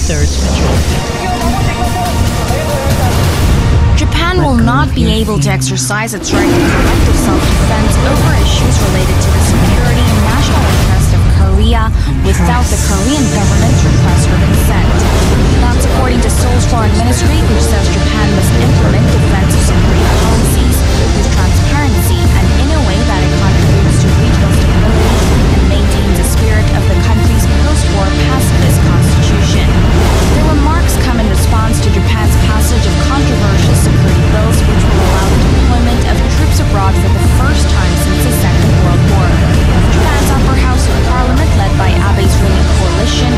soldiers with a two-thirds majority. Japan will not be able to exercise its right to collective self-defense over issues related to the security and national interest of Korea without the Korean government's request for consent. That's according to Seoul's foreign ministry, which says Japan must implement defensive security policies with transparency and in a way that it contributes to regional stability and maintains the spirit of the country's post-war pacifist abroad for the first time since the Second World War. Japan's upper house of parliament, led by Abe's ruling coalition,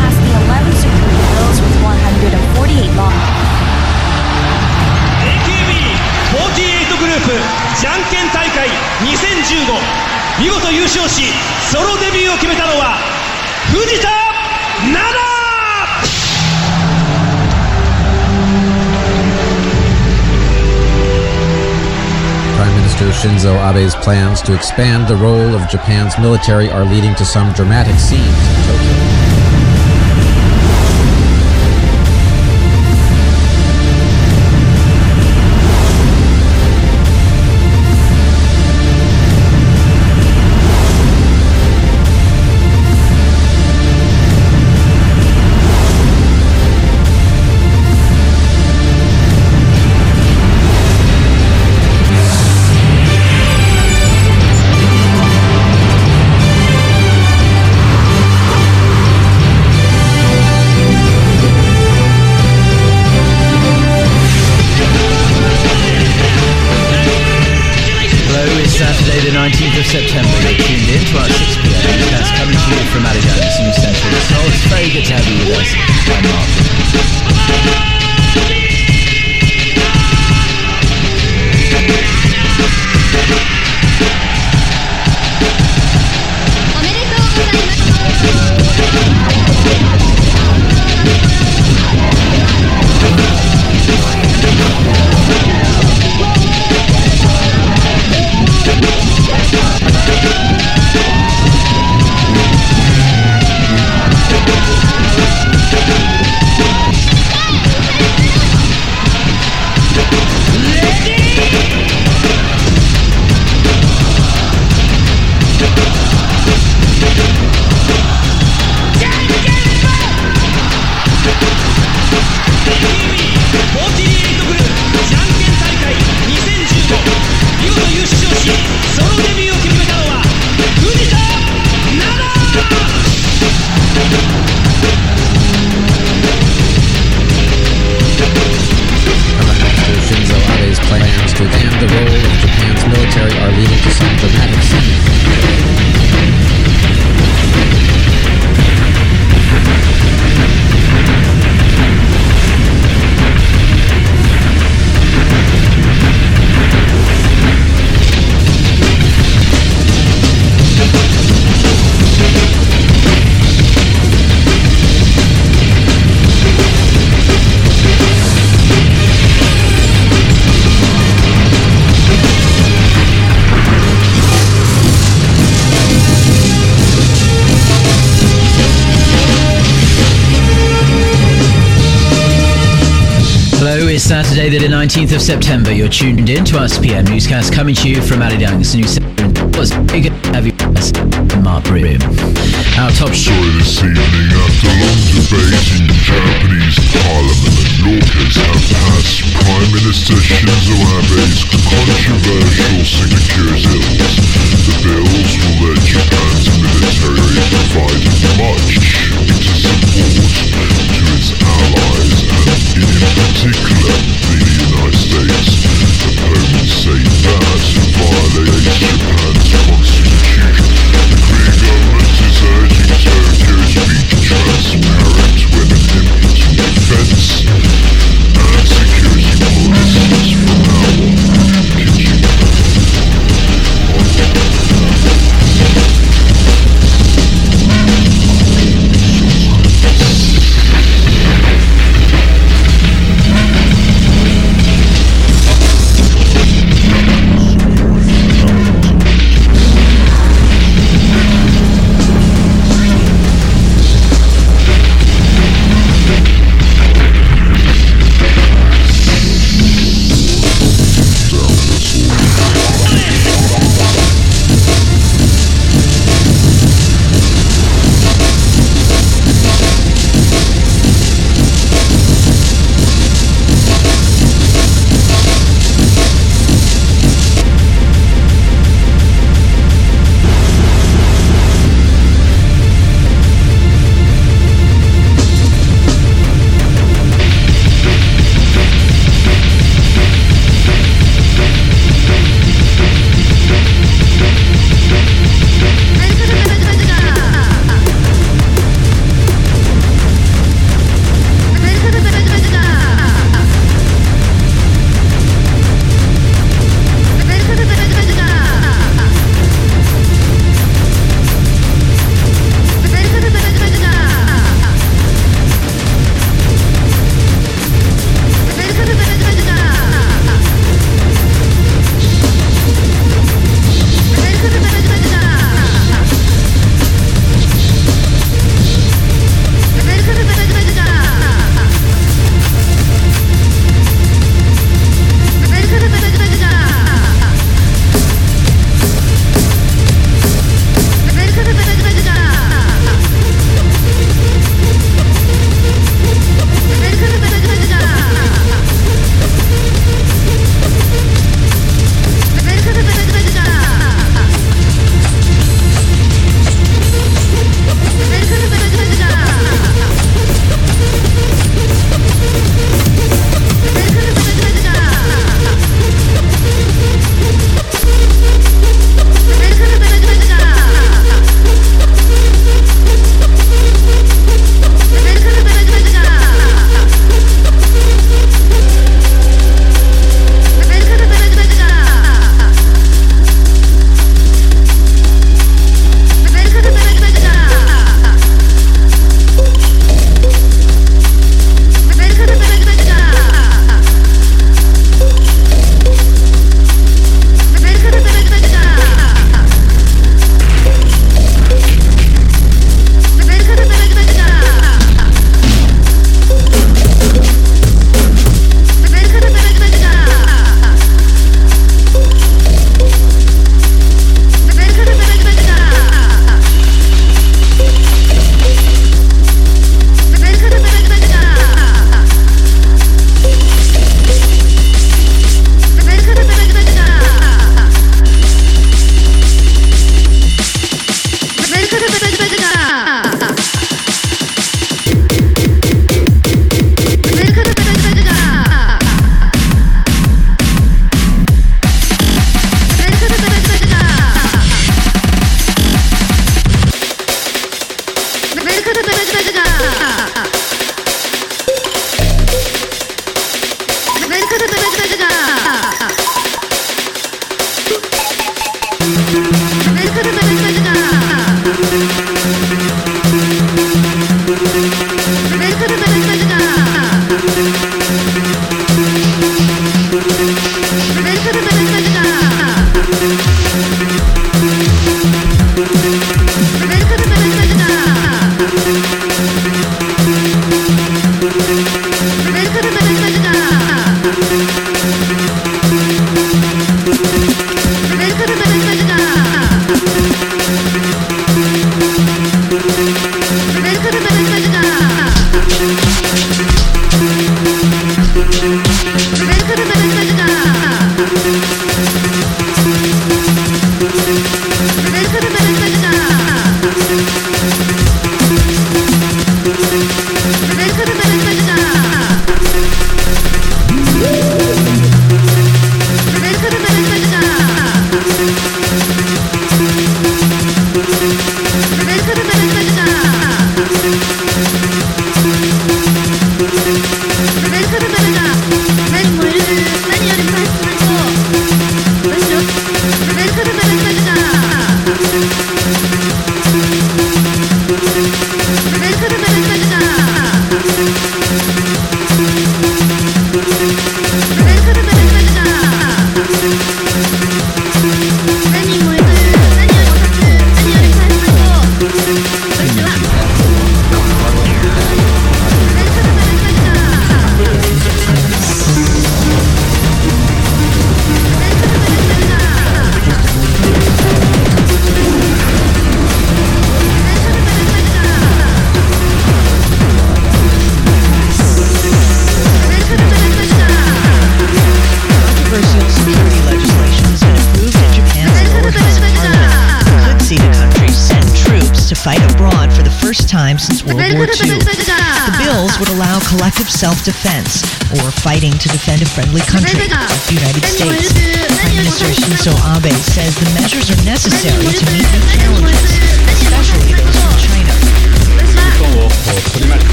passed the 11 security bills with 148 law. AKB48 グループじゃんけん大会2015見事優勝しソロデビューを決めたのは藤田奈々 Minister Shinzo Abe's plans to expand the role of Japan's military are leading to some dramatic scenes in Tokyo. Saturday the 19th of September. You're tuned in to our PM newscast coming to you from Alidang's New. Was very good to have you Mark Brim. Our top Sorry this evening, after long debate in Japanese parliament, lawmakers have passed Prime Minister Shinzo Abe's controversial security bills. The bills will let Japan's military provide much to support to its allies in particular the United States.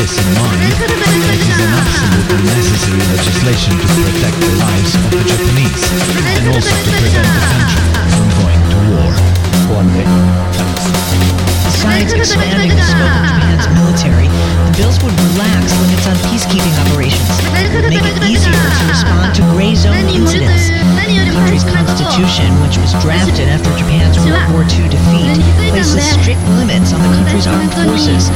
This in mind, it is an absolutely necessary legislation to protect the lives of the Japanese and also to prevent the country from going to war. Besides expanding the scope of Japan's military, the bills would relax limits on peacekeeping operations, make it easier to respond to gray zone incidents. The country's constitution, which was drafted after Japan's World War II defeat, places strict limits on the country's armed forces.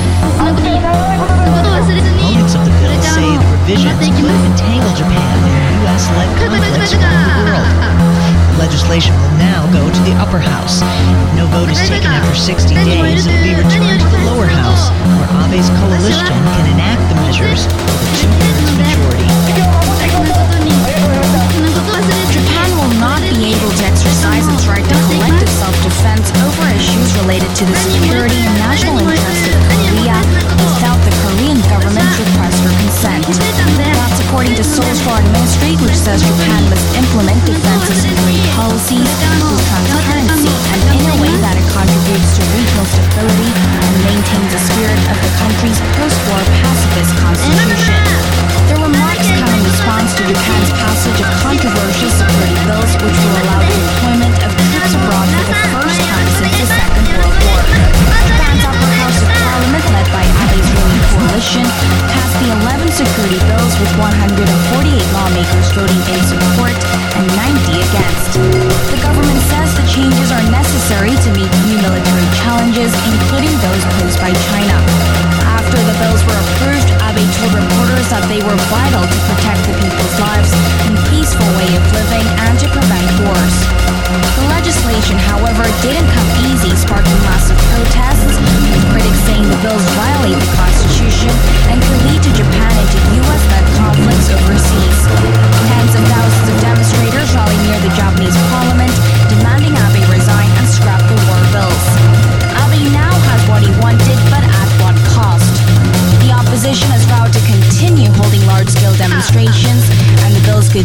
Opponents of the bill say the revisions could entangle Japan in U.S.-led conflicts around the world. The legislation will now go to the upper house. If no vote is taken after 60 days, it will be returned to the lower house, where Abe's coalition can enact the measures with a two-thirds majority. Japan will not be able to exercise its right to collective self-defense over issues related to the security and national interest of Korea without the Korean government's request for consent. That's according to Seoul's foreign ministry, which says Japan must implement defense and security policies with transparency and in a way that it contributes to regional stability and maintains the spirit of the country's post-war pacifist constitution. The remarks come in response to Japan's passage of controversial security bills which will allow the deployment of troops abroad for the first time since the Second World War. House of parliament, led by ruling coalition, passed the 11 security bills with 148 lawmakers voting in support and 90 against. The government says the changes are necessary to meet new military challenges, including those posed by China. After the bills were approved, Abe told reporters that they were vital to protect the people's lives and peaceful way of living and to prevent wars. The legislation, however, didn't come easy, sparking massive protests, with critics saying the bills violate the Constitution and could lead to Japan into U.S.-led conflicts overseas. Tens of thousands of demonstrators rallied near the Japanese parliament, demanding Abe resign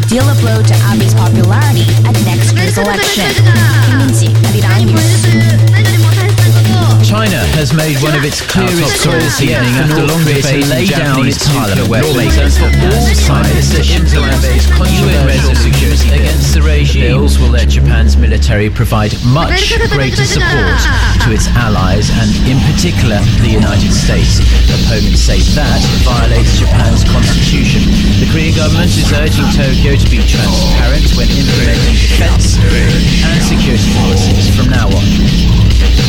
deal a blow to Abby's popularity at next year's election. Has made one of its clearest calls this evening after long debate lay down its lawmakers have all signed Mr. Shinzo Abe's UN resolution against the regime. The Bills will let Japan's military provide much greater support to its allies and, in particular, the United States. Opponents say that violates Japan's constitution. The Korean government is urging Tokyo to be transparent when implementing defense and security policies from now on.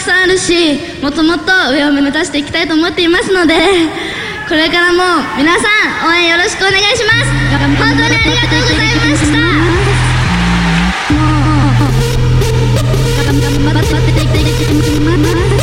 くさんあるしもっともっと上を目指していきたいと思っていますのでこれからも皆さん応援よろしくお願いします。本当にありがとうございました。本当にありがとう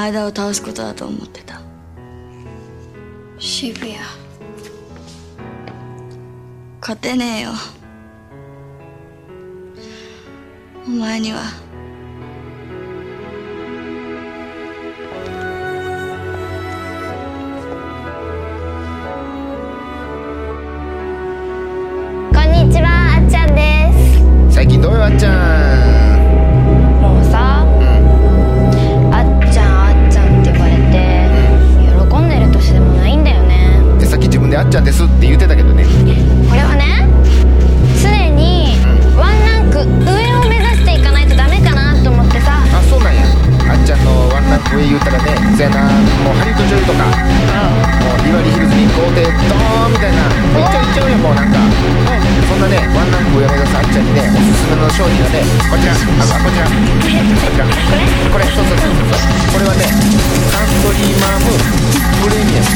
前田を倒すことだと思ってた。渋谷。勝てねえよ。お前には。こんにちはあっちゃんです。最近どうよあっちゃん？でさっき自分であっちゃんですって言ってたけどね。これはね常にワンランク上をんのワンランク上言うたらねそやなもうハリウッド女優とかもうビバリーヒルズに豪邸ドーンみたいなもういっちゃいっちゃうよもうなんか。そんなねワンランク上を目指すあっちゃんにねおすすめの商品がねこちら。ああこちら。こちら。これそうそうそうそう。これはねカントリーマームプレミアム。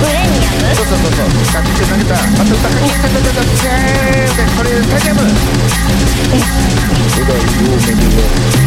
プレミアム？そうそうそうそう。買って投げたまた歌かけたたたたチェー。ンでこれタイジャム世代をめぐる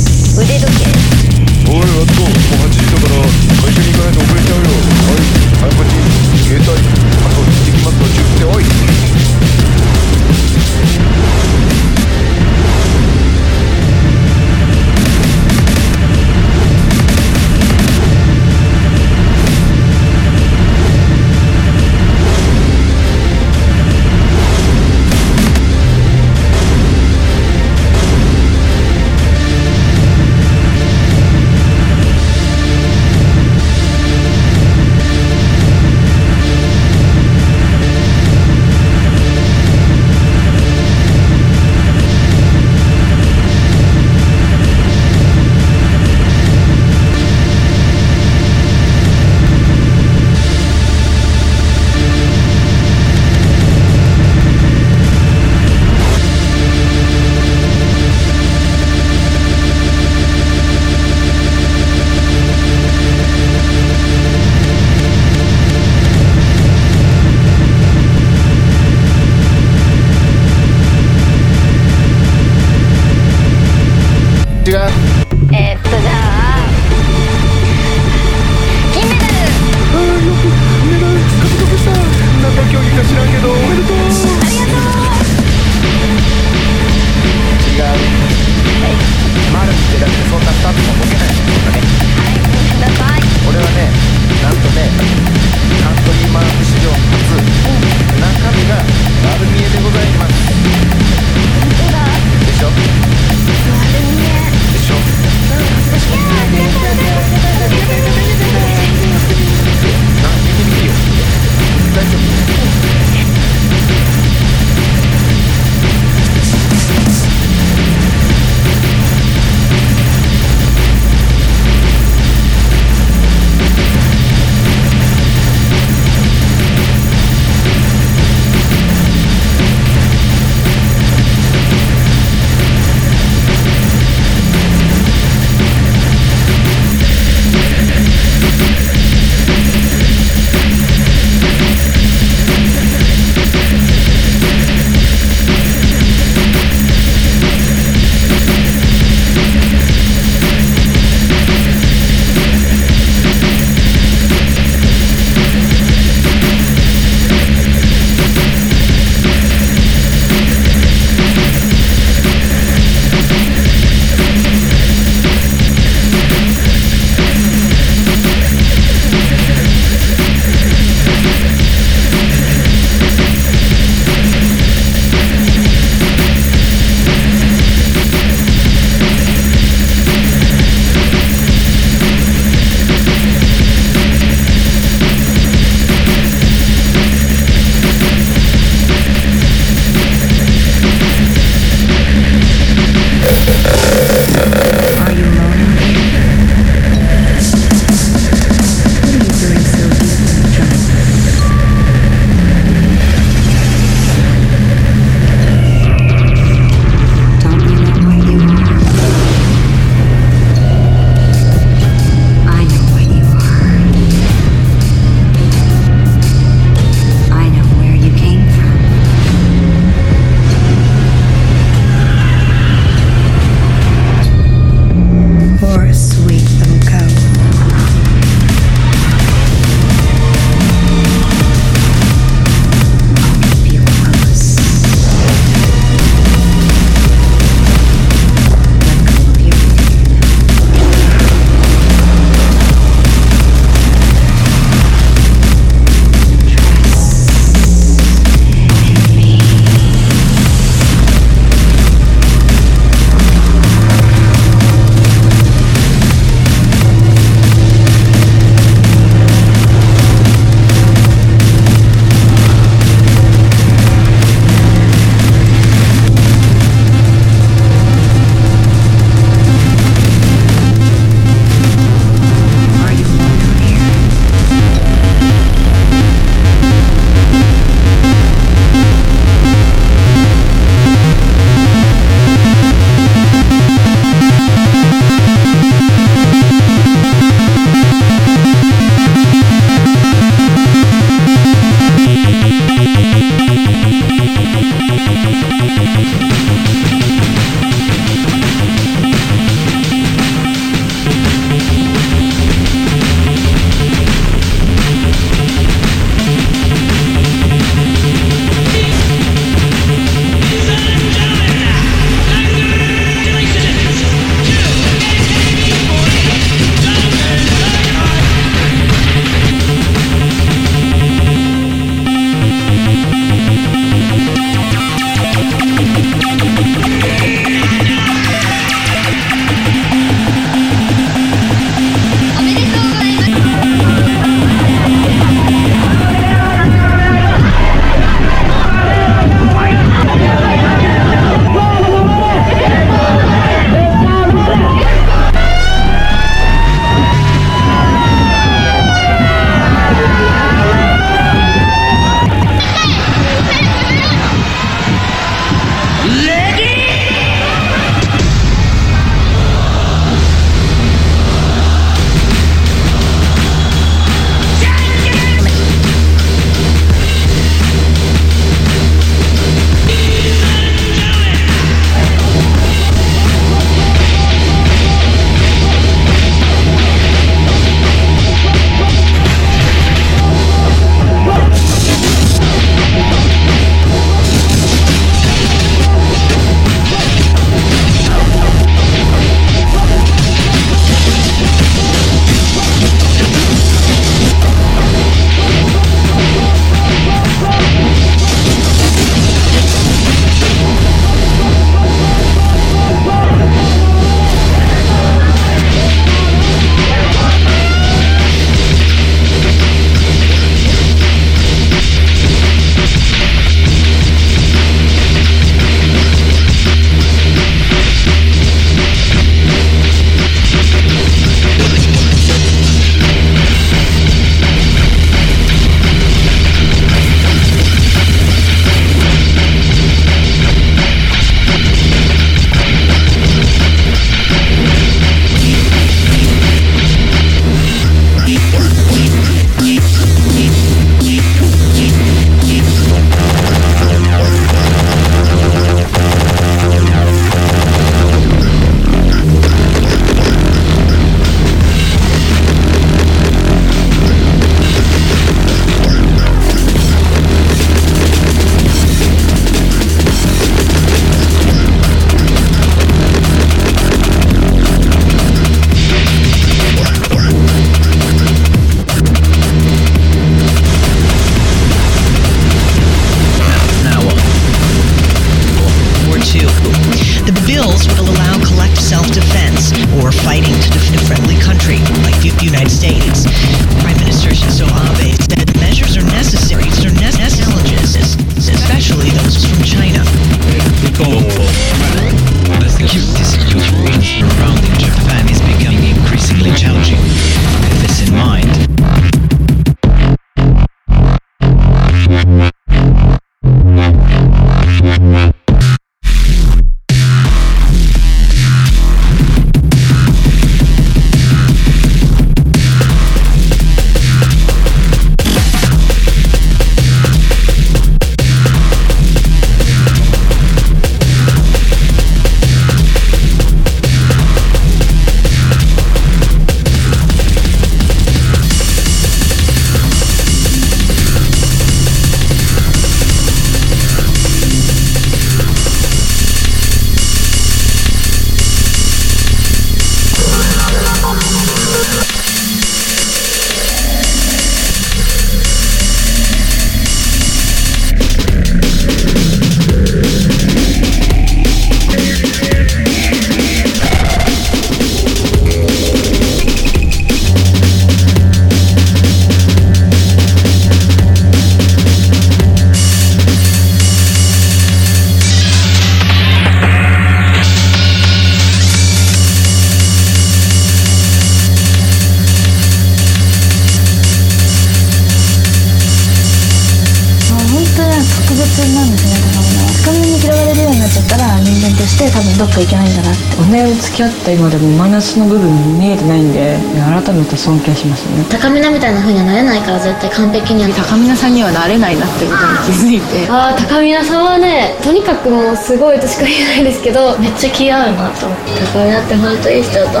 付き合った今でもマイナスの部分見えてないんで改めて尊敬しますね。高見菜みたいな風にはなれないから絶対完璧には高見菜さんにはなれないなってことに気づいて。ああ高見菜さんはねとにかくもうすごいとしか言えないですけどめっちゃ気合うなと。思って高見菜って本当いい人だと。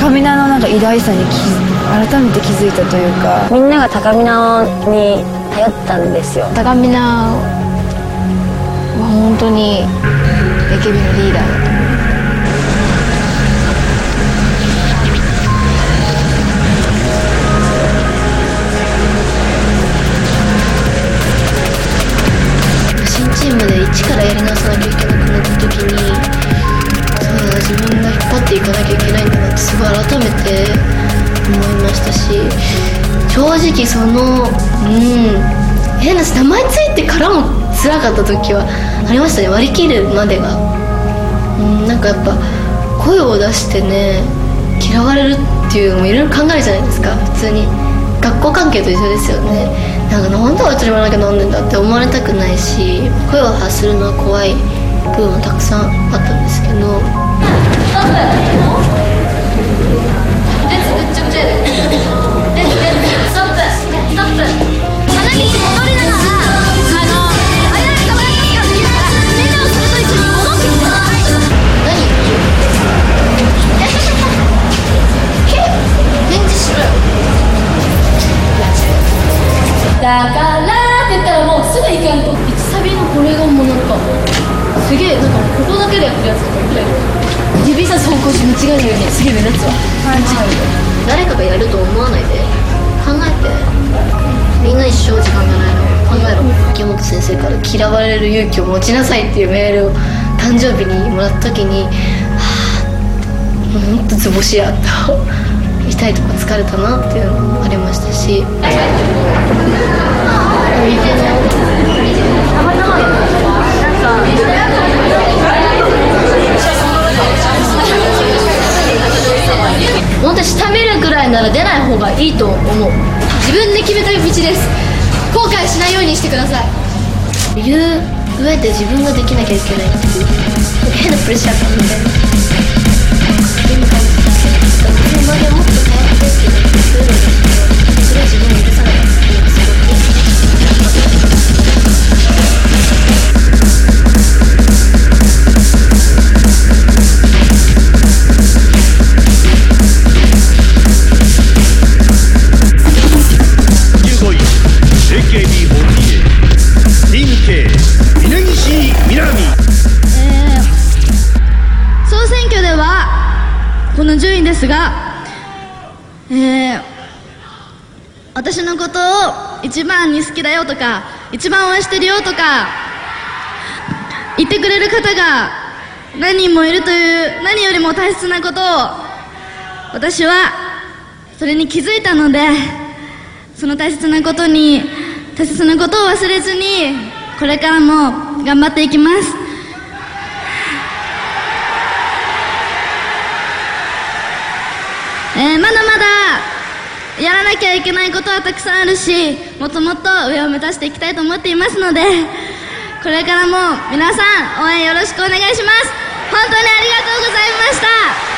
高見菜のなんか偉大さに気改めて気づいたというか。みんなが高見菜に頼ったんですよ。高見菜は本当に AKB のリーダーだとームで一からやり直さなきゃいけなくなった時にそうだな自分が引っ張っていかなきゃいけないんだなってすごい改めて思いましたし正直そのうん変な話名前ついてからも辛かった時はありましたね割り切るまでがうんなんかやっぱ声を出してね嫌われるっていうのもいろいろ考えるじゃないですか？普通に。学校関係と一緒ですよねなんかなんであいつに言わなきゃなんねんだって思われたくないし声を発するのは怖い部分もたくさんあったんですけど。だすげえなんかここだけでやってるやつとかいっぱいいる指さす方向性間違えないようにすげえ目立つわ。勘違い誰かがやると思わないで考えて。みんな一生時間がないの。考えろ池本先生から嫌われる勇気を持ちなさいっていうメールを誕生日にもらった時にはあもうほんと図星やと痛いとこ疲れたなっていうのもありましたし。本当に下見るぐらいなら出ない方がいいと思う。自分で決めた道です。後悔しないようにしてください。言う上で自分ができなきゃいけない。っていう変なプレッシャー感みたいな現場でもっと早くですけどそういうのですけどそれは自分番に好きだよとか一番応援してるよとか言ってくれる方が何人もいるという何よりも大切なことを私はそれに気づいたのでその大切なことに大切なことを忘れずにこれからも頑張っていきます。えーまだまだやらなきゃいけないことはたくさんあるしもっともっと上を目指していきたいと思っていますのでこれからも皆さん応援よろしくお願いします。本当にありがとうございました。